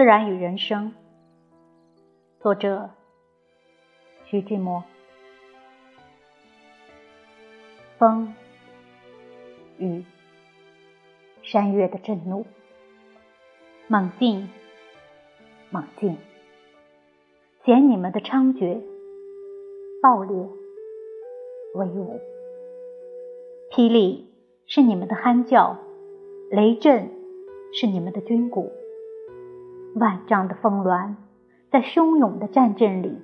自然与人生，作者徐志摩。风、雨、山岳的震怒，猛进，猛进，嫌你们的猖獗、暴烈、威武。霹雳是你们的酣叫，雷震是你们的军鼓。万丈的峰峦，在汹涌的战阵里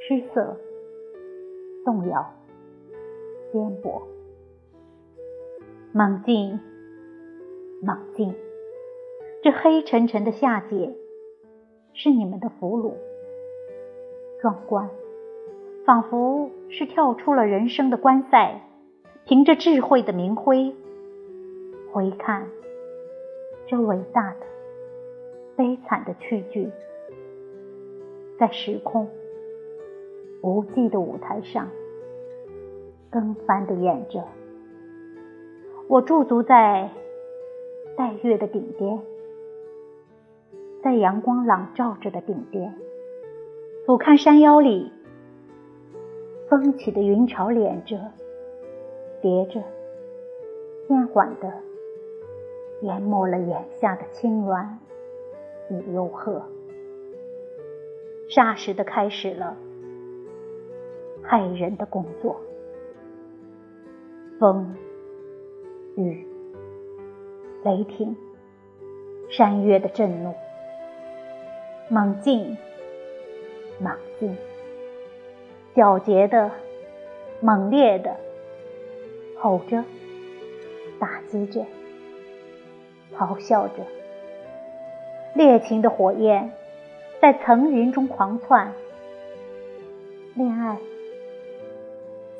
失色、动摇、颠簸。猛进，猛进！这黑沉沉的夏节，是你们的俘虏。壮观，仿佛是跳出了人生的关塞，凭着智慧的明辉，回看这伟大的。悲惨的趣剧，在时空无际的舞台上，更翻的演着。我驻足在带月的顶巅，在阳光朗照着的顶巅，俯瞰山腰里风起的云潮，敛着、叠着，缓缓的淹没了眼下的青峦。与幽壑，霎时的开始了害人的工作。风、雨、雷霆、山岳的震怒，猛进，猛进，皎洁的、猛烈的，吼着，打击着，咆哮着。烈情的火焰在层云中狂窜，恋爱、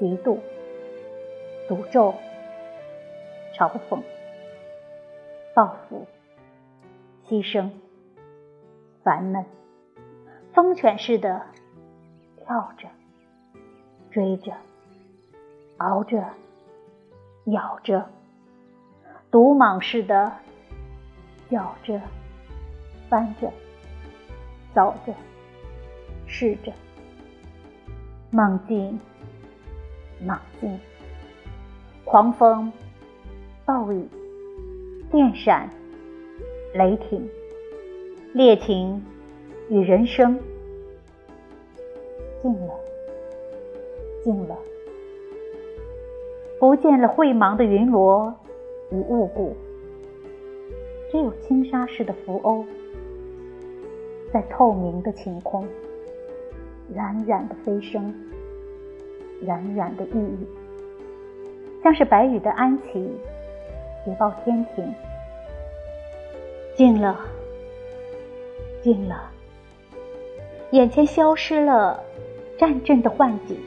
嫉妒、诅咒、嘲讽、报复、牺牲、烦闷，疯犬似的跳着、追着、熬着、咬着，毒蟒似的咬着。翻着，走着，试着，猛进，猛进，狂风，暴雨，电闪，雷霆，烈情与人生，静了，静了，不见了晦茫的云罗与雾谷，只有轻纱似的浮鸥。在透明的晴空，冉冉的飞升，冉冉的郁郁，像是白羽的安琪，捷报天庭。静了，静了，眼前消失了战阵的幻景，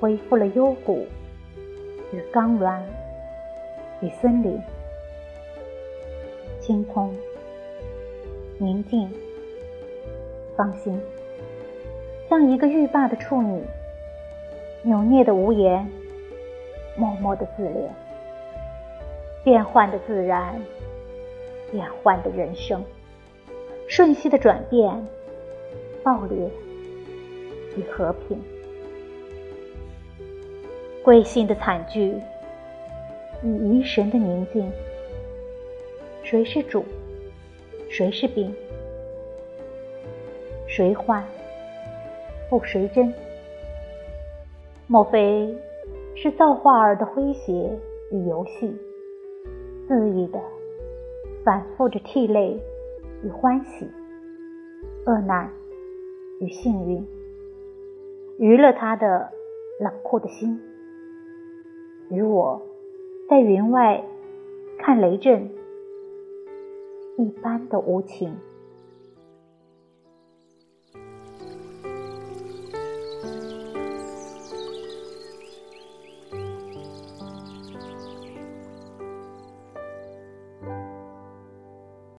恢复了幽谷与冈峦与森林，青空。宁静，放心，像一个欲罢的处女，扭捏的无言，默默的自怜。变幻的自然，变幻的人生，瞬息的转变，暴烈与和平，贵姓的惨剧与疑神的宁静，谁是主？谁是兵？谁幻？不谁真？莫非是造化儿的诙谐与游戏，恣意的反复着涕泪与欢喜，恶难与幸运，娱乐他的冷酷的心，与我在云外看雷震。一般的无情。